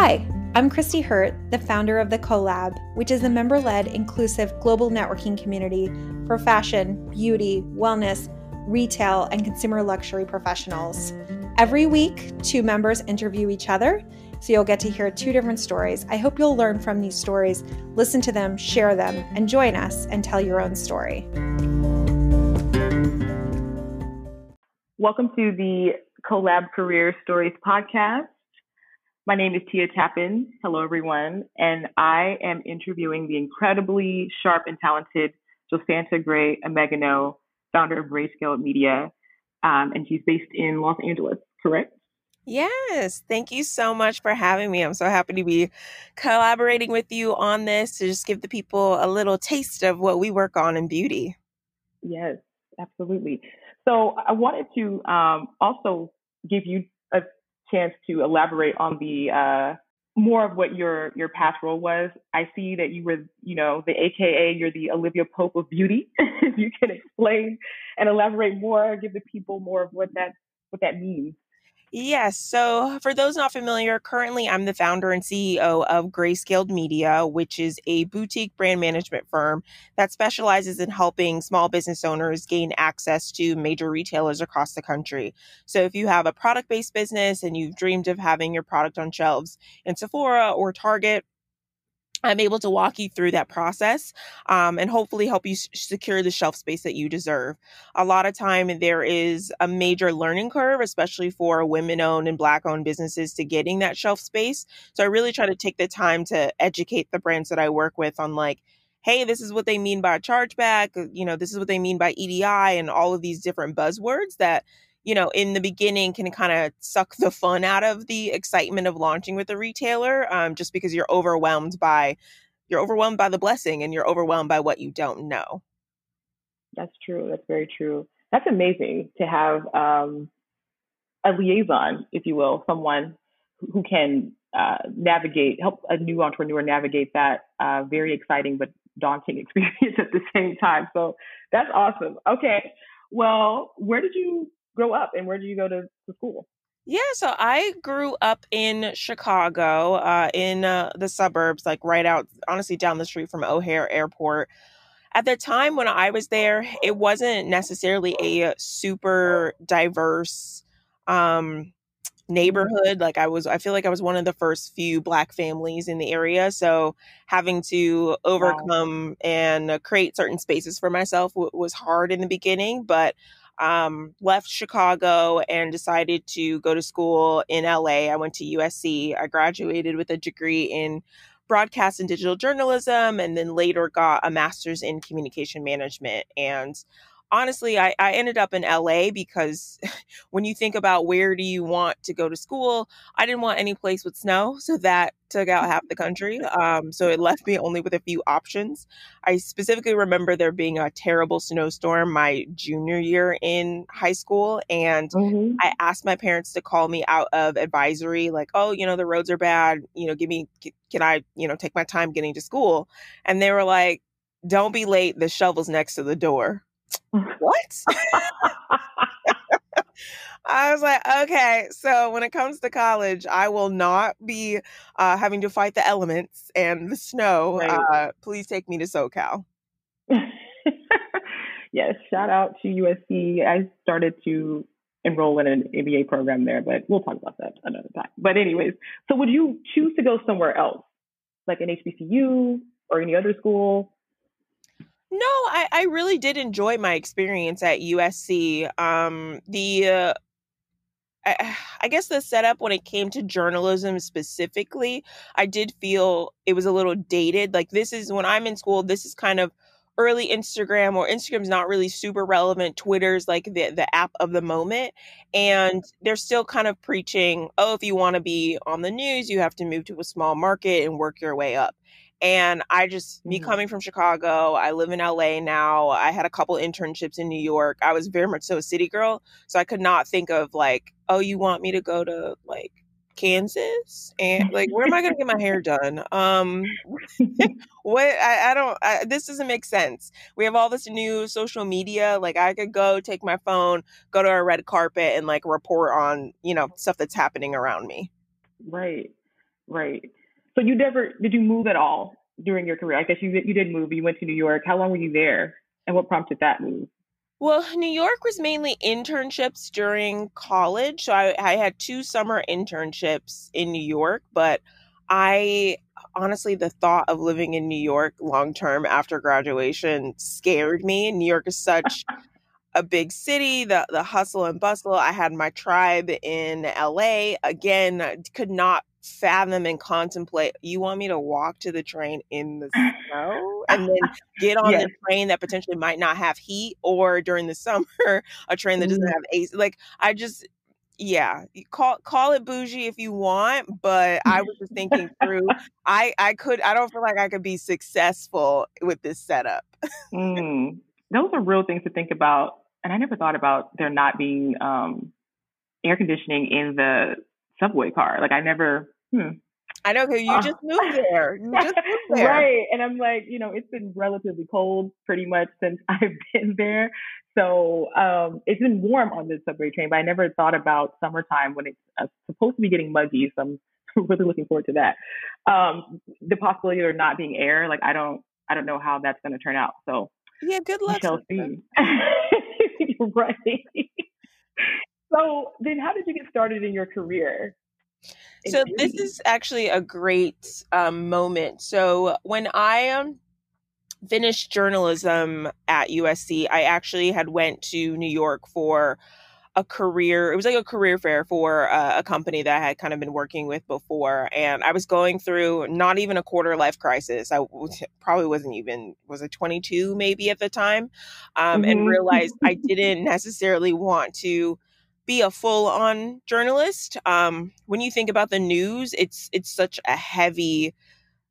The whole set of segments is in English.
Hi, I'm Christy Hurt, the founder of the CoLab, which is a member led, inclusive global networking community for fashion, beauty, wellness, retail, and consumer luxury professionals. Every week, two members interview each other, so you'll get to hear two different stories. I hope you'll learn from these stories, listen to them, share them, and join us and tell your own story. Welcome to the CoLab Career Stories podcast. My name is Tia Tappan. Hello, everyone. And I am interviewing the incredibly sharp and talented Josanta Gray Emegano, founder of Grayscaled Media. Um, and she's based in Los Angeles, correct? Yes. Thank you so much for having me. I'm so happy to be collaborating with you on this to just give the people a little taste of what we work on in beauty. Yes, absolutely. So I wanted to um, also give you a chance to elaborate on the uh, more of what your your past role was. I see that you were, you know, the AKA, you're the Olivia Pope of beauty. if you can explain and elaborate more, give the people more of what that what that means. Yes. So, for those not familiar, currently I'm the founder and CEO of Grayscaled Media, which is a boutique brand management firm that specializes in helping small business owners gain access to major retailers across the country. So, if you have a product based business and you've dreamed of having your product on shelves in Sephora or Target, I'm able to walk you through that process um, and hopefully help you s- secure the shelf space that you deserve. A lot of time there is a major learning curve, especially for women owned and black owned businesses to getting that shelf space. So I really try to take the time to educate the brands that I work with on like, hey, this is what they mean by chargeback, uh, you know, this is what they mean by EDI and all of these different buzzwords that you know, in the beginning can kind of suck the fun out of the excitement of launching with a retailer um, just because you're overwhelmed by you're overwhelmed by the blessing and you're overwhelmed by what you don't know. That's true. That's very true. That's amazing to have um, a liaison, if you will, someone who can uh, navigate, help a new entrepreneur navigate that uh, very exciting but daunting experience at the same time. So that's awesome. Okay. Well, where did you grow up and where do you go to, to school? Yeah, so I grew up in Chicago, uh, in uh, the suburbs, like right out, honestly, down the street from O'Hare Airport. At the time when I was there, it wasn't necessarily a super diverse um, neighborhood. Like I was, I feel like I was one of the first few Black families in the area. So having to overcome wow. and create certain spaces for myself w- was hard in the beginning, but um, left Chicago and decided to go to school in LA. I went to USC. I graduated with a degree in broadcast and digital journalism and then later got a master's in communication management. And honestly, I, I ended up in LA because when you think about where do you want to go to school, I didn't want any place with snow. So that took out half the country. Um, so it left me only with a few options. I specifically remember there being a terrible snowstorm my junior year in high school. And mm-hmm. I asked my parents to call me out of advisory, like, oh, you know, the roads are bad. You know, give me, can I, you know, take my time getting to school? And they were like, don't be late. The shovel's next to the door what? I was like, okay, so when it comes to college, I will not be uh, having to fight the elements and the snow. Right. Uh, please take me to SoCal. yes, shout out to USC. I started to enroll in an MBA program there, but we'll talk about that another time. But, anyways, so would you choose to go somewhere else, like an HBCU or any other school? No, I, I really did enjoy my experience at USC. Um, the uh, I, I guess the setup when it came to journalism specifically, I did feel it was a little dated. Like this is when I'm in school, this is kind of early Instagram or Instagram's not really super relevant. Twitter's like the the app of the moment. And they're still kind of preaching, oh, if you want to be on the news, you have to move to a small market and work your way up. And I just, me mm-hmm. coming from Chicago, I live in LA now. I had a couple internships in New York. I was very much so a city girl. So I could not think of like, oh, you want me to go to like Kansas? And like, where am I going to get my hair done? Um, what, I, I don't, I, this doesn't make sense. We have all this new social media. Like, I could go take my phone, go to a red carpet and like report on, you know, stuff that's happening around me. Right. right. So you never did you move at all during your career? I guess you you did move. You went to New York. How long were you there, and what prompted that move? Well, New York was mainly internships during college. So I, I had two summer internships in New York, but I honestly, the thought of living in New York long term after graduation scared me. New York is such a big city, the the hustle and bustle. I had my tribe in LA. Again, could not fathom and contemplate you want me to walk to the train in the snow and then get on yes. the train that potentially might not have heat or during the summer a train that doesn't mm. have AC like I just yeah call call it bougie if you want but I was just thinking through I I could I don't feel like I could be successful with this setup mm. those are real things to think about and I never thought about there not being um air conditioning in the subway car. Like I never. Hmm. I know because you uh, just moved there. You just moved there. right. And I'm like, you know, it's been relatively cold pretty much since I've been there. So um, it's been warm on the subway train, but I never thought about summertime when it's uh, supposed to be getting muggy. So I'm really looking forward to that. Um, the possibility of there not being air, like I don't, I don't know how that's going to turn out. So yeah, good luck. We shall see. right. So then, how did you get started in your career? So this is actually a great um, moment. So when I um, finished journalism at USC, I actually had went to New York for a career. It was like a career fair for uh, a company that I had kind of been working with before, and I was going through not even a quarter life crisis. I probably wasn't even was it 22 maybe at the time, um, mm-hmm. and realized I didn't necessarily want to be a full on journalist. Um, when you think about the news, it's it's such a heavy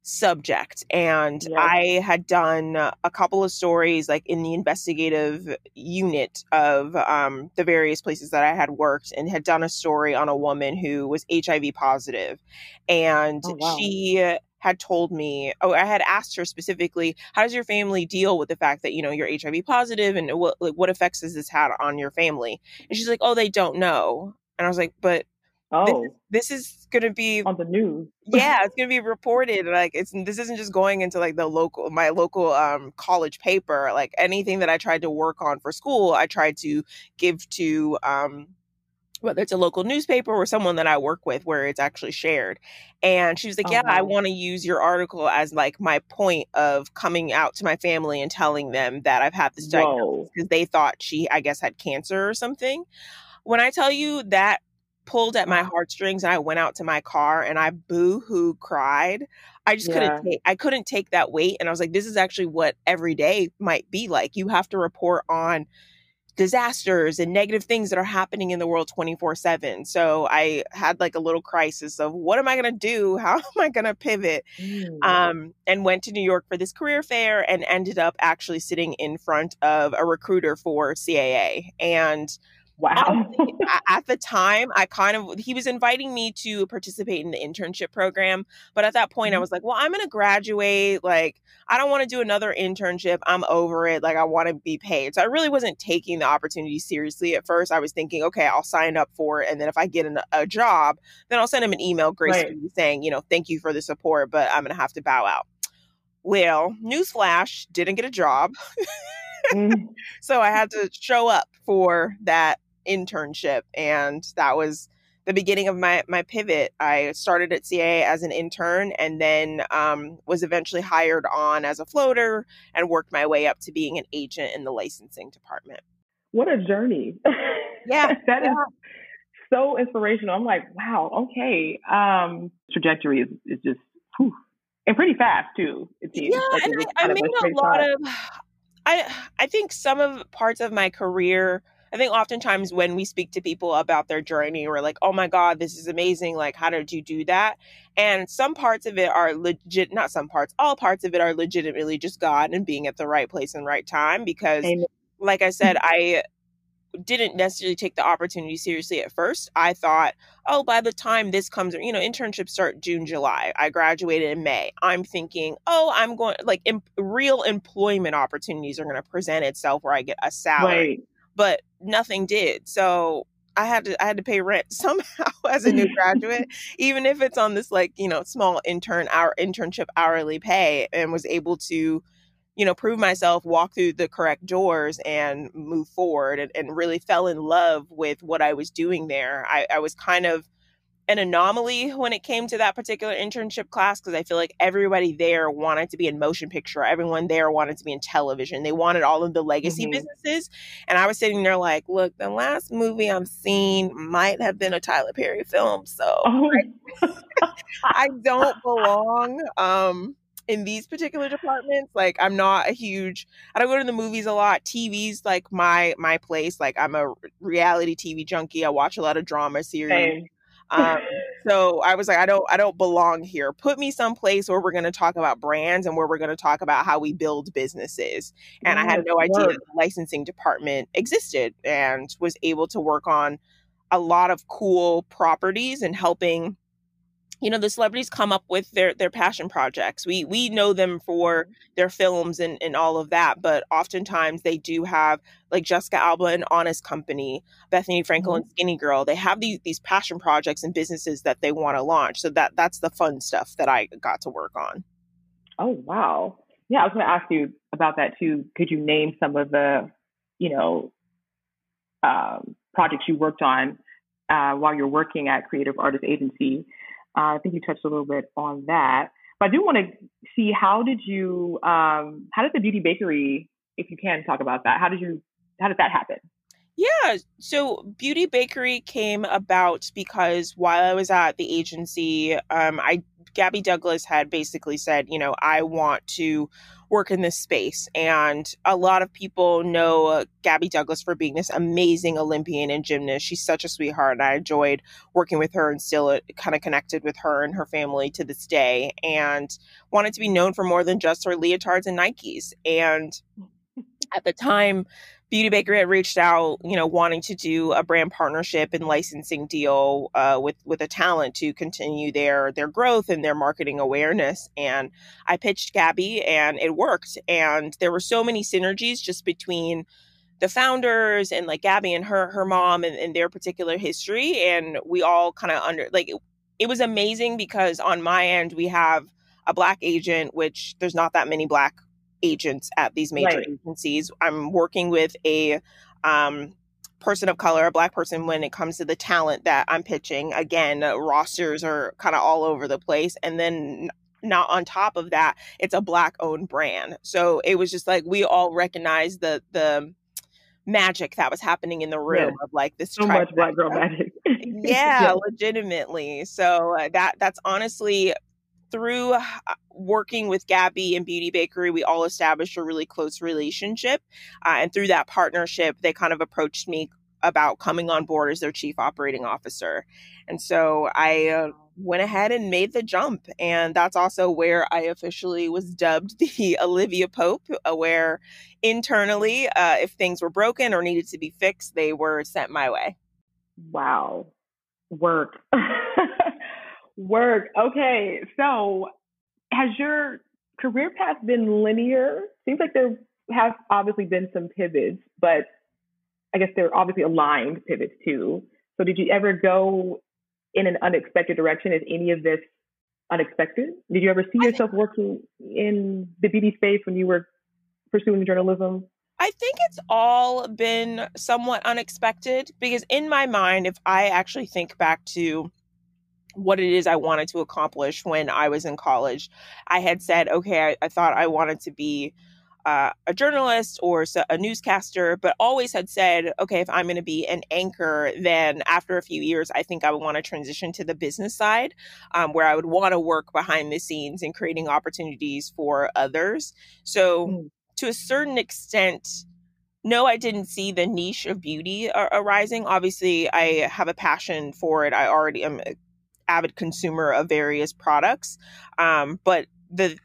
subject and yeah. i had done a couple of stories like in the investigative unit of um, the various places that i had worked and had done a story on a woman who was hiv positive and oh, wow. she had told me, oh, I had asked her specifically, how does your family deal with the fact that, you know, you're HIV positive and what, like, what effects has this had on your family? And she's like, oh, they don't know. And I was like, but oh, this, this is going to be on the news. yeah, it's going to be reported. Like it's, this isn't just going into like the local, my local um, college paper. Like anything that I tried to work on for school, I tried to give to, um, whether it's a local newspaper or someone that I work with where it's actually shared. And she was like, Yeah, I uh-huh. want to use your article as like my point of coming out to my family and telling them that I've had this diagnosis because they thought she, I guess, had cancer or something. When I tell you that pulled at my uh-huh. heartstrings and I went out to my car and I boo hoo cried. I just yeah. couldn't take I couldn't take that weight. And I was like, this is actually what every day might be like. You have to report on disasters and negative things that are happening in the world 24 7. So I had like a little crisis of what am I going to do? How am I going to pivot? Mm. Um, and went to New York for this career fair and ended up actually sitting in front of a recruiter for CAA. And Wow. at the time, I kind of, he was inviting me to participate in the internship program. But at that point, mm-hmm. I was like, well, I'm going to graduate. Like, I don't want to do another internship. I'm over it. Like, I want to be paid. So I really wasn't taking the opportunity seriously at first. I was thinking, okay, I'll sign up for it. And then if I get an, a job, then I'll send him an email gracefully right. saying, you know, thank you for the support, but I'm going to have to bow out. Well, newsflash, didn't get a job. mm. So I had to show up for that internship and that was the beginning of my my pivot. I started at CAA as an intern and then um, was eventually hired on as a floater and worked my way up to being an agent in the licensing department. What a journey! Yeah, that yeah. is so inspirational. I'm like, wow, okay. Um, trajectory is is just whew, and pretty fast too. It seems. Yeah, like and I, I made a, lot of. I I think some of parts of my career I think oftentimes when we speak to people about their journey, we're like, oh my God, this is amazing. Like, how did you do that? And some parts of it are legit, not some parts, all parts of it are legitimately just God and being at the right place and right time. Because, Amen. like I said, I didn't necessarily take the opportunity seriously at first. I thought, oh, by the time this comes, you know, internships start June, July. I graduated in May. I'm thinking, oh, I'm going like real employment opportunities are going to present itself where I get a salary. Right but nothing did. So I had to I had to pay rent somehow as a new graduate, even if it's on this like you know small intern hour internship hourly pay, and was able to you know prove myself, walk through the correct doors, and move forward, and, and really fell in love with what I was doing there. I, I was kind of an anomaly when it came to that particular internship class because I feel like everybody there wanted to be in motion picture. Everyone there wanted to be in television. They wanted all of the legacy mm-hmm. businesses. And I was sitting there like, look, the last movie I've seen might have been a Tyler Perry film. So oh. I, I, don't belong. Um, in these particular departments like i'm not a huge i don't go to the movies a lot tv's like my my place like i'm a reality tv junkie i watch a lot of drama series Same. Um, so I was like, I don't, I don't belong here. Put me someplace where we're going to talk about brands and where we're going to talk about how we build businesses. And I had no idea the licensing department existed and was able to work on a lot of cool properties and helping you know the celebrities come up with their their passion projects. We we know them for mm-hmm. their films and and all of that but oftentimes they do have like jessica alba and honest company bethenny frankel mm-hmm. and skinny girl. They have these these passion projects and businesses that they want to launch so that that's the fun stuff that i got to work on. Oh wow. Yeah i was going to ask you about that too. Could you name some of the you know um, projects you worked on uh, while you're working at creative artist agency uh, I think you touched a little bit on that. But I do want to see how did you, um, how did the Beauty Bakerie, if you can talk about that, how did you, how did that happen? Yeah, so Beauty Bakerie came about because while I was at the agency, um, I Gabby Douglas had basically said, you know, I want to work in this space. And a lot of people know uh, Gabby Douglas for being this amazing Olympian and gymnast. She's such a sweetheart. And I enjoyed working with her and still uh, kind of connected with her and her family to this day. And wanted to be known for more than just her leotards and Nikes. And at the time, Beauty Bakerie had reached out, you know, wanting to do a brand partnership and licensing deal uh, with with a talent to continue their their growth and their marketing awareness. And I pitched Gabby, and it worked. And there were so many synergies just between the founders and like Gabby and her her mom and, and their particular history. And we all kind of under like it, it was amazing because on my end we have a black agent, which there's not that many black agents at these major right. agencies. I'm working with a um, person of color, a black person, when it comes to the talent that I'm pitching. Again, uh, rosters are kind of all over the place. And then not on top of that, it's a black owned brand. So it was just like we all recognized the the magic that was happening in the room yeah. of like this so much black girl magic. yeah, yeah, legitimately. So uh, that that's honestly through uh, working with Gabby and Beauty Bakerie, we all established a really close relationship. Uh, and through that partnership, they kind of approached me about coming on board as their chief operating officer. And so I uh, went ahead and made the jump. And that's also where I officially was dubbed the Olivia Pope, uh, where internally, uh, if things were broken or needed to be fixed, they were sent my way. Wow. Work. Work. Okay. So has your career path been linear? Seems like there have obviously been some pivots, but I guess they're obviously aligned pivots too. So did you ever go in an unexpected direction? Is any of this unexpected? Did you ever see yourself working in the beauty space when you were pursuing journalism? I think it's all been somewhat unexpected because in my mind, if I actually think back to what it is I wanted to accomplish when I was in college. I had said, okay, I, I thought I wanted to be uh, a journalist or a newscaster, but always had said, okay, if I'm going to be an anchor, then after a few years, I think I would want to transition to the business side, um, where I would want to work behind the scenes and creating opportunities for others. So, mm. to a certain extent, no, I didn't see the niche of beauty arising. Obviously, I have a passion for it. I already am avid consumer of various products. Um, but the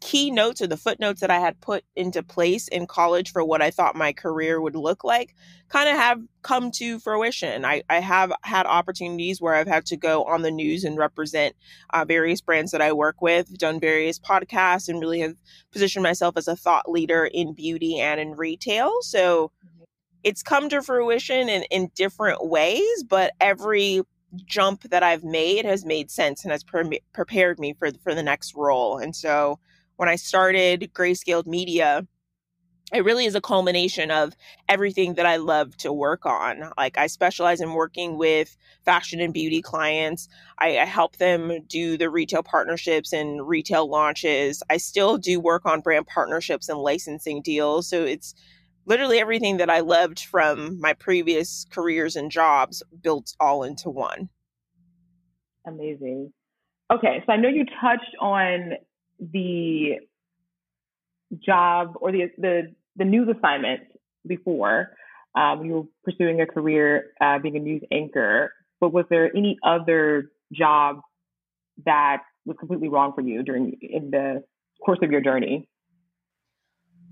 key notes or the footnotes that I had put into place in college for what I thought my career would look like kind of have come to fruition. I, I have had opportunities where I've had to go on the news and represent uh, various brands that I work with, done various podcasts, and really have positioned myself as a thought leader in beauty and in retail. So it's come to fruition in, in different ways, but every jump that I've made has made sense and has pre- prepared me for for the next role. And so when I started Grayscaled Media, it really is a culmination of everything that I love to work on. Like I specialize in working with fashion and beauty clients. I, I, help them do the retail partnerships and retail launches. I still do work on brand partnerships and licensing deals. So it's literally everything that I loved from my previous careers and jobs built all into one. Amazing. Okay, so I know you touched on the job or the the the news assignment before um, you were pursuing a career uh, being a news anchor, but was there any other job that was completely wrong for you during in the course of your journey?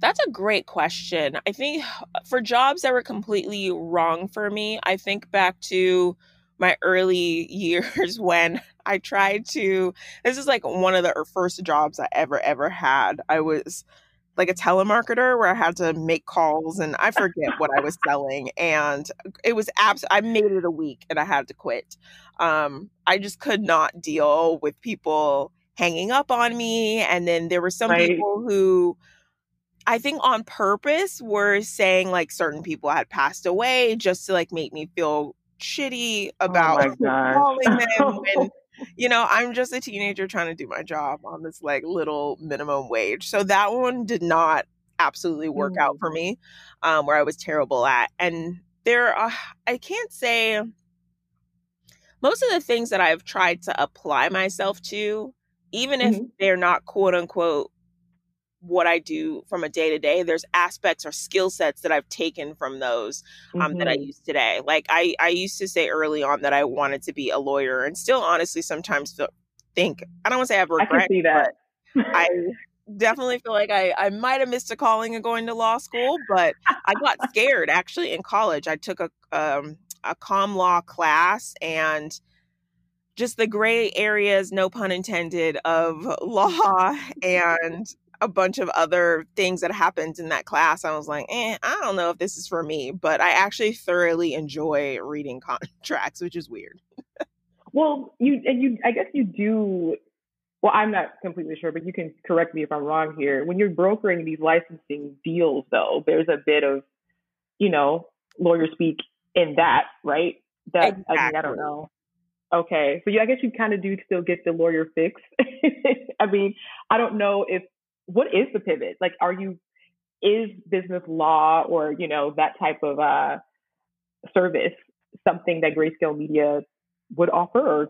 That's a great question. I think for jobs that were completely wrong for me, I think back to my early years when I tried to. This is like one of the first jobs I ever, ever had. I was like a telemarketer where I had to make calls and I forget what I was selling. And it was abs I made it a week and I had to quit. Um, I just could not deal with people hanging up on me. And then there were some right. people who I think on purpose were saying like certain people had passed away just to like make me feel shitty oh about oh calling them when you know, I'm just a teenager trying to do my job on this like little minimum wage. So that one did not absolutely work mm. out for me, um, where I was terrible at. And there, uh, I can't say most of the things that I've tried to apply myself to, even if mm-hmm. they're not quote unquote what I do from a day to day, there's aspects or skill sets that I've taken from those um, mm-hmm. that I mm-hmm. use today. Like I, I used to say early on that I wanted to be a lawyer, and still honestly sometimes feel, think I don't want to say I have regret, I see that. I definitely feel like I, I might have missed a calling of going to law school, but I got scared actually in college. I took a um, a com law class and just the gray areas, no pun intended, of law and a bunch of other things that happened in that class. I was like, eh, I don't know if this is for me, but I actually thoroughly enjoy reading contracts, which is weird. well, you and you, I guess you do. Well, I'm not completely sure, but you can correct me if I'm wrong here. When you're brokering these licensing deals, though, there's a bit of, you know, lawyer speak in that, right? That exactly. I mean, I don't know. Okay, so yeah, I guess you kind of do still get the lawyer fix. I mean, I don't know if what is the pivot? Like, are you is business law or you know that type of uh, service something that Grayscaled Media would offer? Or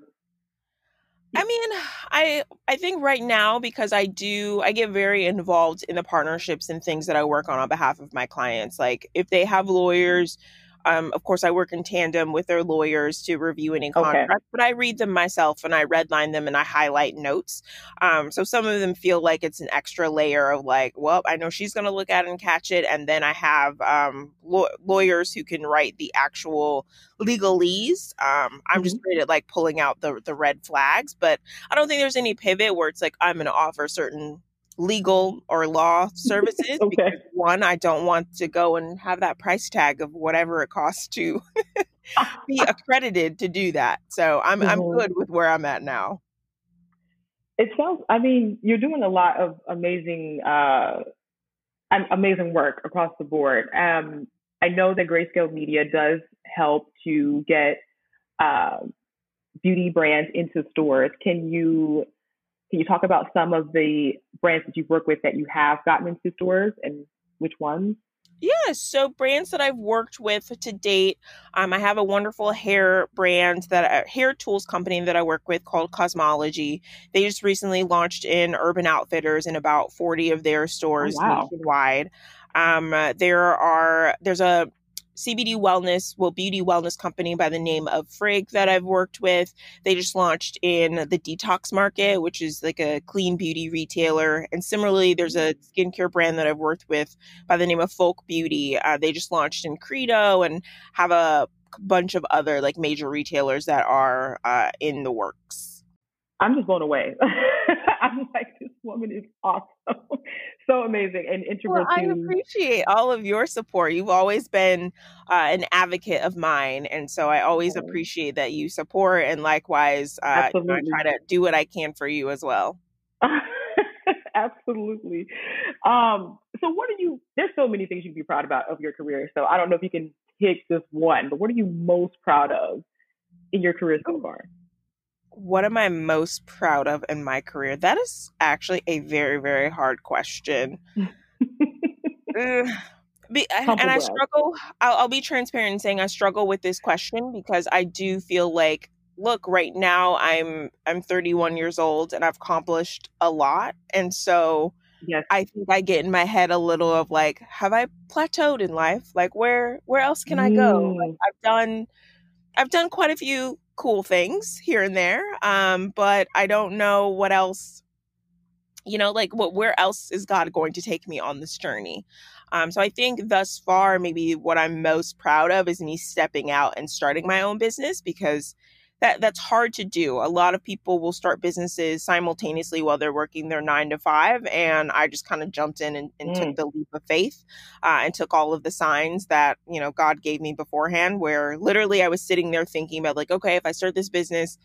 I mean, I I think right now because I do I get very involved in the partnerships and things that I work on on behalf of my clients. Like if they have lawyers um, of course, I work in tandem with their lawyers to review any contracts, okay. but I read them myself and I redline them and I highlight notes. Um, so some of them feel like it's an extra layer of like, well, I know she's going to look at it and catch it. And then I have um, law- lawyers who can write the actual legalese. Um, I'm mm-hmm. just great at like pulling out the, the red flags, but I don't think there's any pivot where it's like, I'm going to offer certain legal or law services okay. because one i don't want to go and have that price tag of whatever it costs to be accredited to do that so i'm mm-hmm. i'm good with where i'm at now it sounds i mean you're doing a lot of amazing uh amazing work across the board um i know that grayscaled media does help to get uh, beauty brands into stores can you can you talk about some of the brands that you've worked with that you have gotten into stores and which ones? Yeah, so brands that I've worked with to date, um, I have a wonderful hair brand that a hair tools company that I work with called Cosmology. They just recently launched in Urban Outfitters in about forty of their oh, stores oh, wow. nationwide. Um, there are there's a CBD wellness, well, beauty wellness company by the name of Frig that I've worked with. They just launched in the detox market, which is like a clean beauty retailer. And similarly, there's a skincare brand that I've worked with by the name of Folk Beauty. Uh, they just launched in Credo and have a bunch of other like major retailers that are uh, in the works. I'm just blown away. I'm like, this woman is awesome, so amazing, and integral. Well, I appreciate all of your support. You've always been uh, an advocate of mine, and so I always appreciate that you support, and likewise, uh, you know, I try to do what I can for you as well. Absolutely. Um, so, what are you? There's so many things you can be proud about of your career. So, I don't know if you can pick just one, but what are you most proud of in your career so far? What am I most proud of in my career? That is actually a very, very hard question. Be, and I struggle. I'll, I'll, be transparent in saying I struggle with this question because I do feel like, look, right now I'm I'm 31 years old and I've accomplished a lot, and so yes. I think I get in my head a little of like, have I plateaued in life? Like, where where else can I go? Like, mm. I've done I've done quite a few cool things here and there, um, but I don't know what else. You know, like what where else is God going to take me on this journey? Um, so I think thus far, maybe what I'm most proud of is me stepping out and starting my own business because that that's hard to do. A lot of people will start businesses simultaneously while they're working their nine to five, and I just kind of jumped in and, and mm. took the leap of faith uh, and took all of the signs that you know God gave me beforehand. Where literally I was sitting there thinking about like, okay, if I start this business,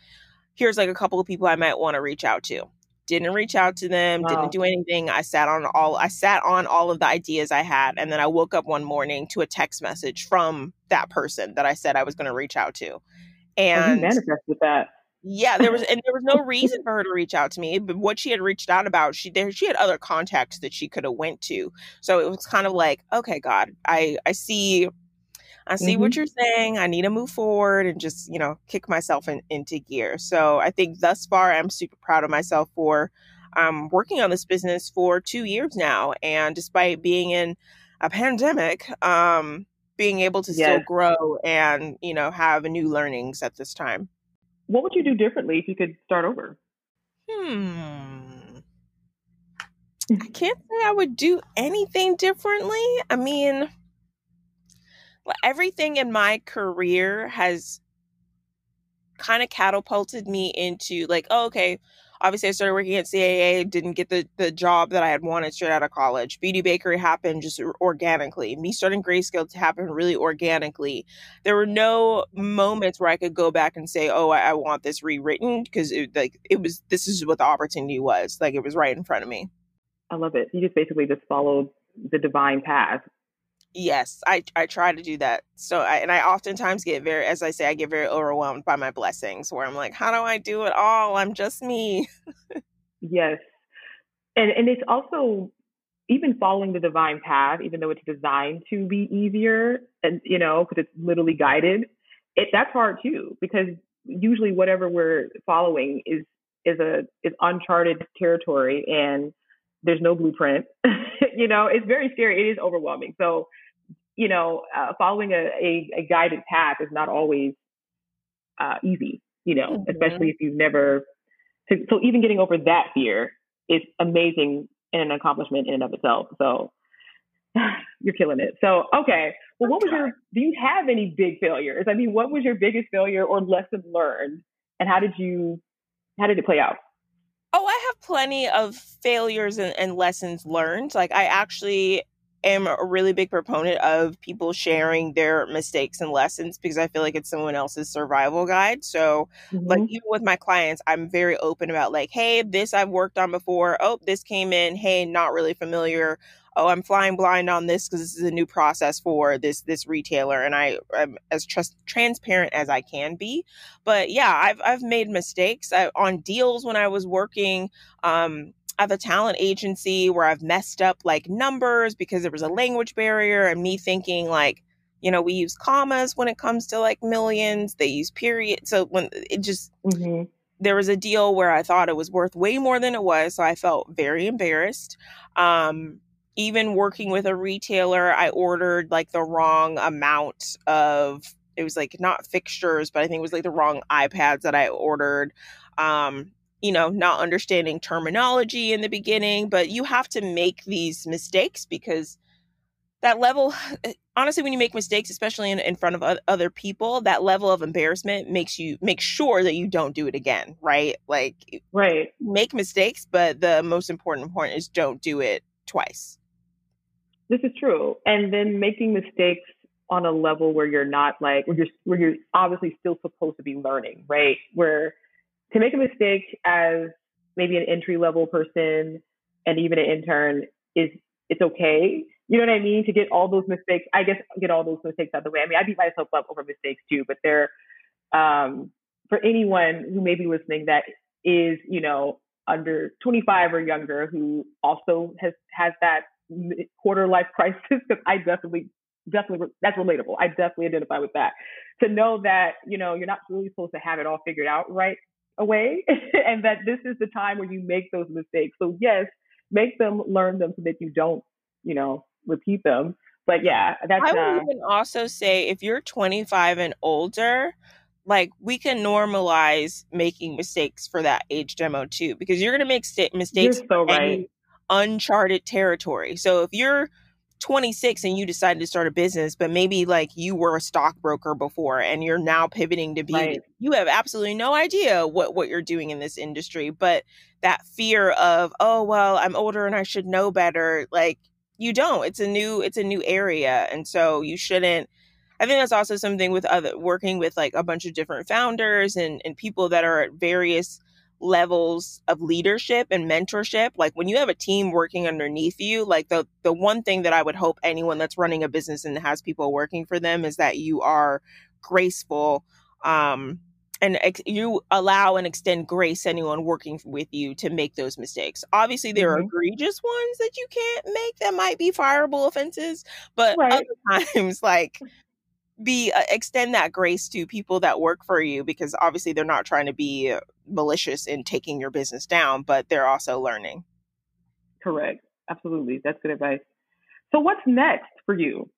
here's like a couple of people I might want to reach out to. Didn't reach out to them, wow. didn't do anything. I sat on all I sat on all of the ideas I had, and then I woke up one morning to a text message from that person that I said I was going to reach out to and oh, manifested that. Yeah, there was and there was no reason for her to reach out to me. But what she had reached out about, she there she had other contacts that she could have went to. So it was kind of like, okay, God, I I see I see mm-hmm. what you're saying. I need to move forward and just, you know, kick myself in, into gear. So I think thus far, I'm super proud of myself for um, working on this business for two years now. And despite being in a pandemic, um, being able to yes. still grow and you know have new learnings at this time. What would you do differently if you could start over? Hmm. I can't say i would do anything differently. I mean everything in my career has kind of catapulted me into like oh, okay obviously I started working at CAA, didn't get the, the job that I had wanted straight out of college. Beauty Bakerie happened just organically. Me starting Grayscale happened really organically. There were no moments where I could go back and say, oh, I, I want this rewritten because it, like it was, this is what the opportunity was. Like it was right in front of me. I love it. You just basically just followed the divine path yes i i try to do that. So I, and i oftentimes get very as i say i get very overwhelmed by my blessings where i'm like how do i do it all? I'm just me. Yes. And and it's also even following the divine path even though it's designed to be easier and you know because it's literally guided it that's hard too because usually whatever we're following is is a is uncharted territory and there's no blueprint you know it's very scary it is overwhelming. So you know, uh, following a, a, a, guided path is not always uh, easy, you know, mm-hmm. especially if you've never. So, so, even getting over that fear is amazing and an accomplishment in and of itself. So you're killing it. So, okay. Well, what was your, do you have any big failures? I mean, what was your biggest failure or lesson learned? And how did you, how did it play out? Oh, I have plenty of failures and, and lessons learned. Like, I actually am a really big proponent of people sharing their mistakes and lessons because I feel like it's someone else's survival guide. So, mm-hmm. like, even with my clients, I'm very open about, like, hey, this I've worked on before. Oh, this came in. Hey, not really familiar. Oh, I'm flying blind on this because this is a new process for this this retailer, and I am as trust, transparent as I can be. But yeah, I've I've made mistakes I, on deals when I was working. Um, at a talent agency where I've messed up like numbers because there was a language barrier and me thinking like, you know, we use commas when it comes to like millions, they use period. So when it just, mm-hmm. there was a deal where I thought it was worth way more than it was. So I felt very embarrassed. Um, even working with a retailer, I ordered like the wrong amount of, it was like not fixtures, but I think it was like the wrong iPads that I ordered. Um, you know, not understanding terminology in the beginning, but you have to make these mistakes because that level eh, honestly when you make mistakes especially in, in front of other people that level of embarrassment makes you make sure that you don't do it again right? Like right. make mistakes but the most important point is don't do it twice. This is true and then making mistakes on a level where you're not like where you're where you're obviously still supposed to be learning right? Where to make a mistake as maybe an entry level person and even an intern is it's okay you know what I mean? To get all those mistakes, I guess get all those mistakes out of the way. I mean, I beat myself up over mistakes too, but they're um, for anyone who may be listening that is, you know, under 25 or younger who also has has that quarter life crisis because I definitely definitely that's relatable. I definitely identify with that. To know that you know you're not really supposed to have it all figured out right away, and that this is the time where you make those mistakes. So yes, make them learn them so that you don't you know repeat them. But yeah, that's. I would uh, even also say if you're 25 and older, like we can normalize making mistakes for that age demo too, because you're going to make st- mistakes you're so right. uncharted territory. So if you're 26 and you decided to start a business, but maybe like you were a stockbroker before and you're now pivoting to beauty, right. you have absolutely no idea what what you're doing in this industry. But that fear of, oh well, I'm older and I should know better, like you don't it's a new it's a new area and so you shouldn't i think that's also something with other working with like a bunch of different founders and and people that are at various levels of leadership and mentorship like when you have a team working underneath you like the the one thing that i would hope anyone that's running a business and has people working for them is that you are graceful um and ex- you allow and extend grace anyone working with you to make those mistakes. Obviously, there mm-hmm. are egregious ones that you can't make that might be fireable offenses, but right. other times, like be uh, extend that grace to people that work for you because obviously they're not trying to be malicious in taking your business down, but they're also learning. Correct. Absolutely. That's good advice. So, what's next for you?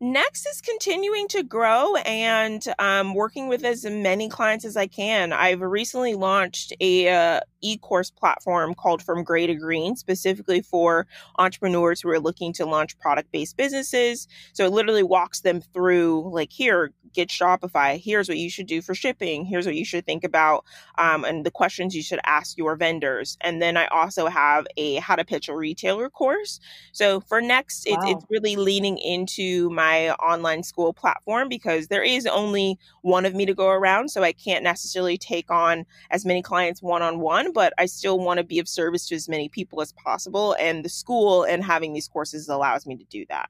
Next is continuing to grow and um, working with as many clients as I can. I've recently launched a uh, e-course platform called From Gray to Green, specifically for entrepreneurs who are looking to launch product-based businesses. So it literally walks them through, like, here, get Shopify. Here's what you should do for shipping. Here's what you should think about, um, and the questions you should ask your vendors. And then I also have a How to Pitch a Retailer course. So for next, wow. it's, it's really leaning into my online school platform because there is only one of me to go around. So I can't necessarily take on as many clients one on one, but I still want to be of service to as many people as possible. And the school and having these courses allows me to do that.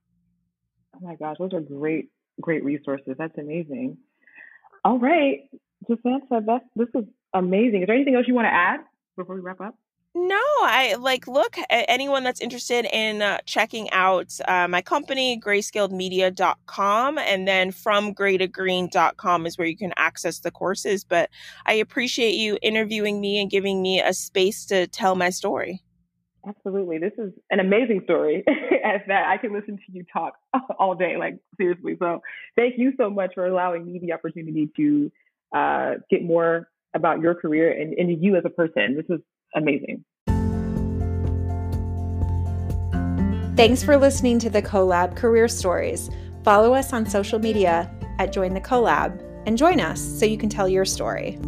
Oh my gosh, those are great, great resources. That's amazing. All right. That's, this is amazing. Is there anything else you want to add before we wrap up? No, I like look anyone that's interested in uh, checking out uh, my company, grayscaledmedia.com, and then from graytogreen.com is where you can access the courses. But I appreciate you interviewing me and giving me a space to tell my story. Absolutely. This is an amazing story as that I can listen to you talk all day, like seriously. So thank you so much for allowing me the opportunity to uh, get more about your career and, and you as a person. This was amazing. Thanks for listening to the CoLab Career Stories. Follow us on social media at Join the CoLab and join us so you can tell your story.